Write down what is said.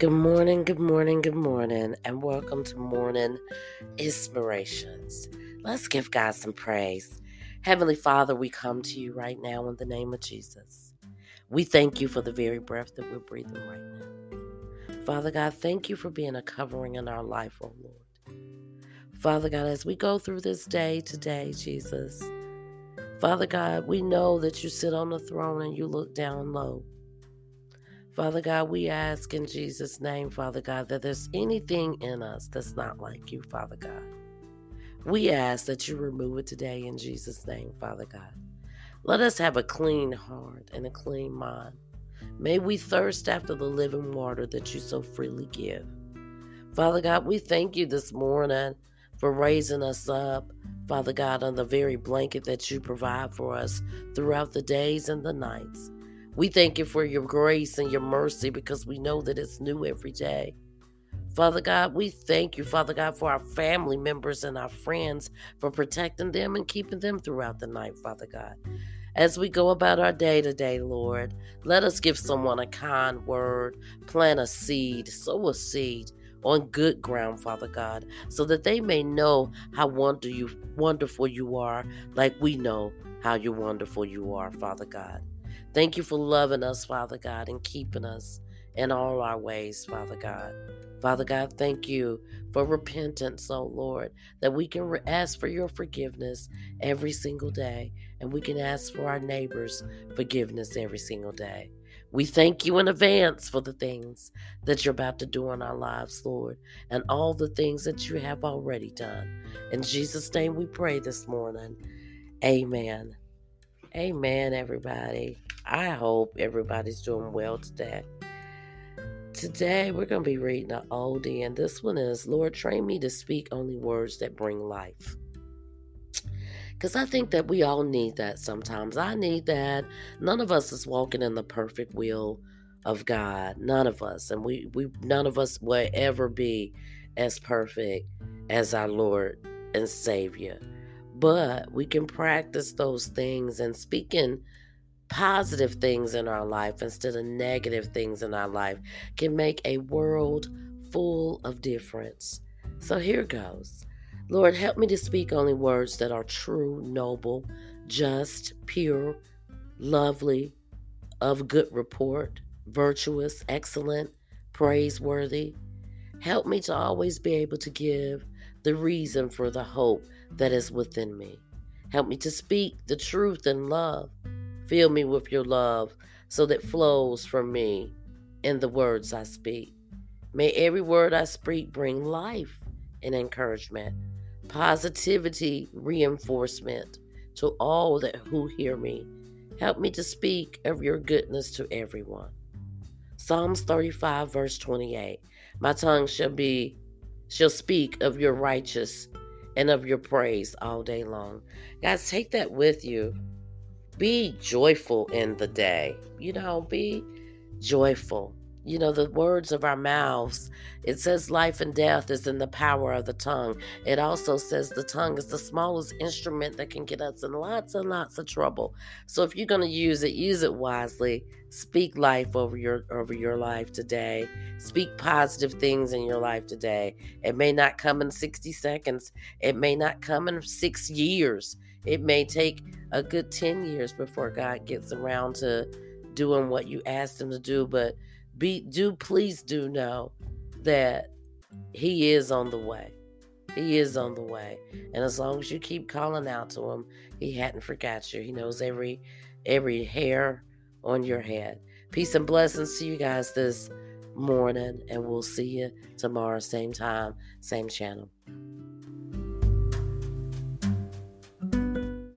Good morning, good morning, good morning, and welcome to Morning Inspirations. Let's give God some praise. Heavenly Father, we come to you right now in the name of Jesus. We thank you for the very breath that we're breathing right now. Father God, thank you for being a covering in our life, oh Lord. Father God, as we go through this day today, Jesus, Father God, we know that you sit on the throne and you look down low. Father God, we ask in Jesus' name, Father God, that there's anything in us that's not like you, Father God. We ask that you remove it today in Jesus' name, Father God. Let us have a clean heart and a clean mind. May we thirst after the living water that you so freely give. Father God, we thank you this morning for raising us up, Father God, on the very blanket that you provide for us throughout the days and the nights. We thank you for your grace and your mercy because we know that it's new every day. Father God, we thank you, Father God, for our family members and our friends, for protecting them and keeping them throughout the night, Father God. As we go about our day to day, Lord, let us give someone a kind word, plant a seed, sow a seed on good ground, Father God, so that they may know how you, wonderful you are, like we know how you wonderful you are, Father God. Thank you for loving us, Father God, and keeping us in all our ways, Father God. Father God, thank you for repentance, oh Lord, that we can re- ask for your forgiveness every single day, and we can ask for our neighbors' forgiveness every single day. We thank you in advance for the things that you're about to do in our lives, Lord, and all the things that you have already done. In Jesus' name we pray this morning. Amen. Amen, everybody. I hope everybody's doing oh, well today. Today, we're going to be reading an oldie, and this one is Lord, train me to speak only words that bring life. Because I think that we all need that sometimes. I need that. None of us is walking in the perfect will of God. None of us. And we, we none of us will ever be as perfect as our Lord and Savior. But we can practice those things and speaking positive things in our life instead of negative things in our life can make a world full of difference. So here goes. Lord, help me to speak only words that are true, noble, just, pure, lovely, of good report, virtuous, excellent, praiseworthy. Help me to always be able to give the reason for the hope that is within me. Help me to speak the truth in love. Fill me with your love so that flows from me in the words I speak. May every word I speak bring life and encouragement, positivity, reinforcement to all that who hear me. Help me to speak of your goodness to everyone. Psalms 35 verse 28. My tongue shall be shall speak of your righteous and of your praise all day long. Guys, take that with you. Be joyful in the day. You know, be joyful you know, the words of our mouths. It says life and death is in the power of the tongue. It also says the tongue is the smallest instrument that can get us in lots and lots of trouble. So if you're going to use it, use it wisely. Speak life over your over your life today. Speak positive things in your life today. It may not come in 60 seconds. It may not come in 6 years. It may take a good 10 years before God gets around to doing what you asked him to do, but be do please do know that he is on the way. He is on the way. And as long as you keep calling out to him, he hadn't forgot you. He knows every every hair on your head. Peace and blessings to you guys this morning, and we'll see you tomorrow, same time, same channel.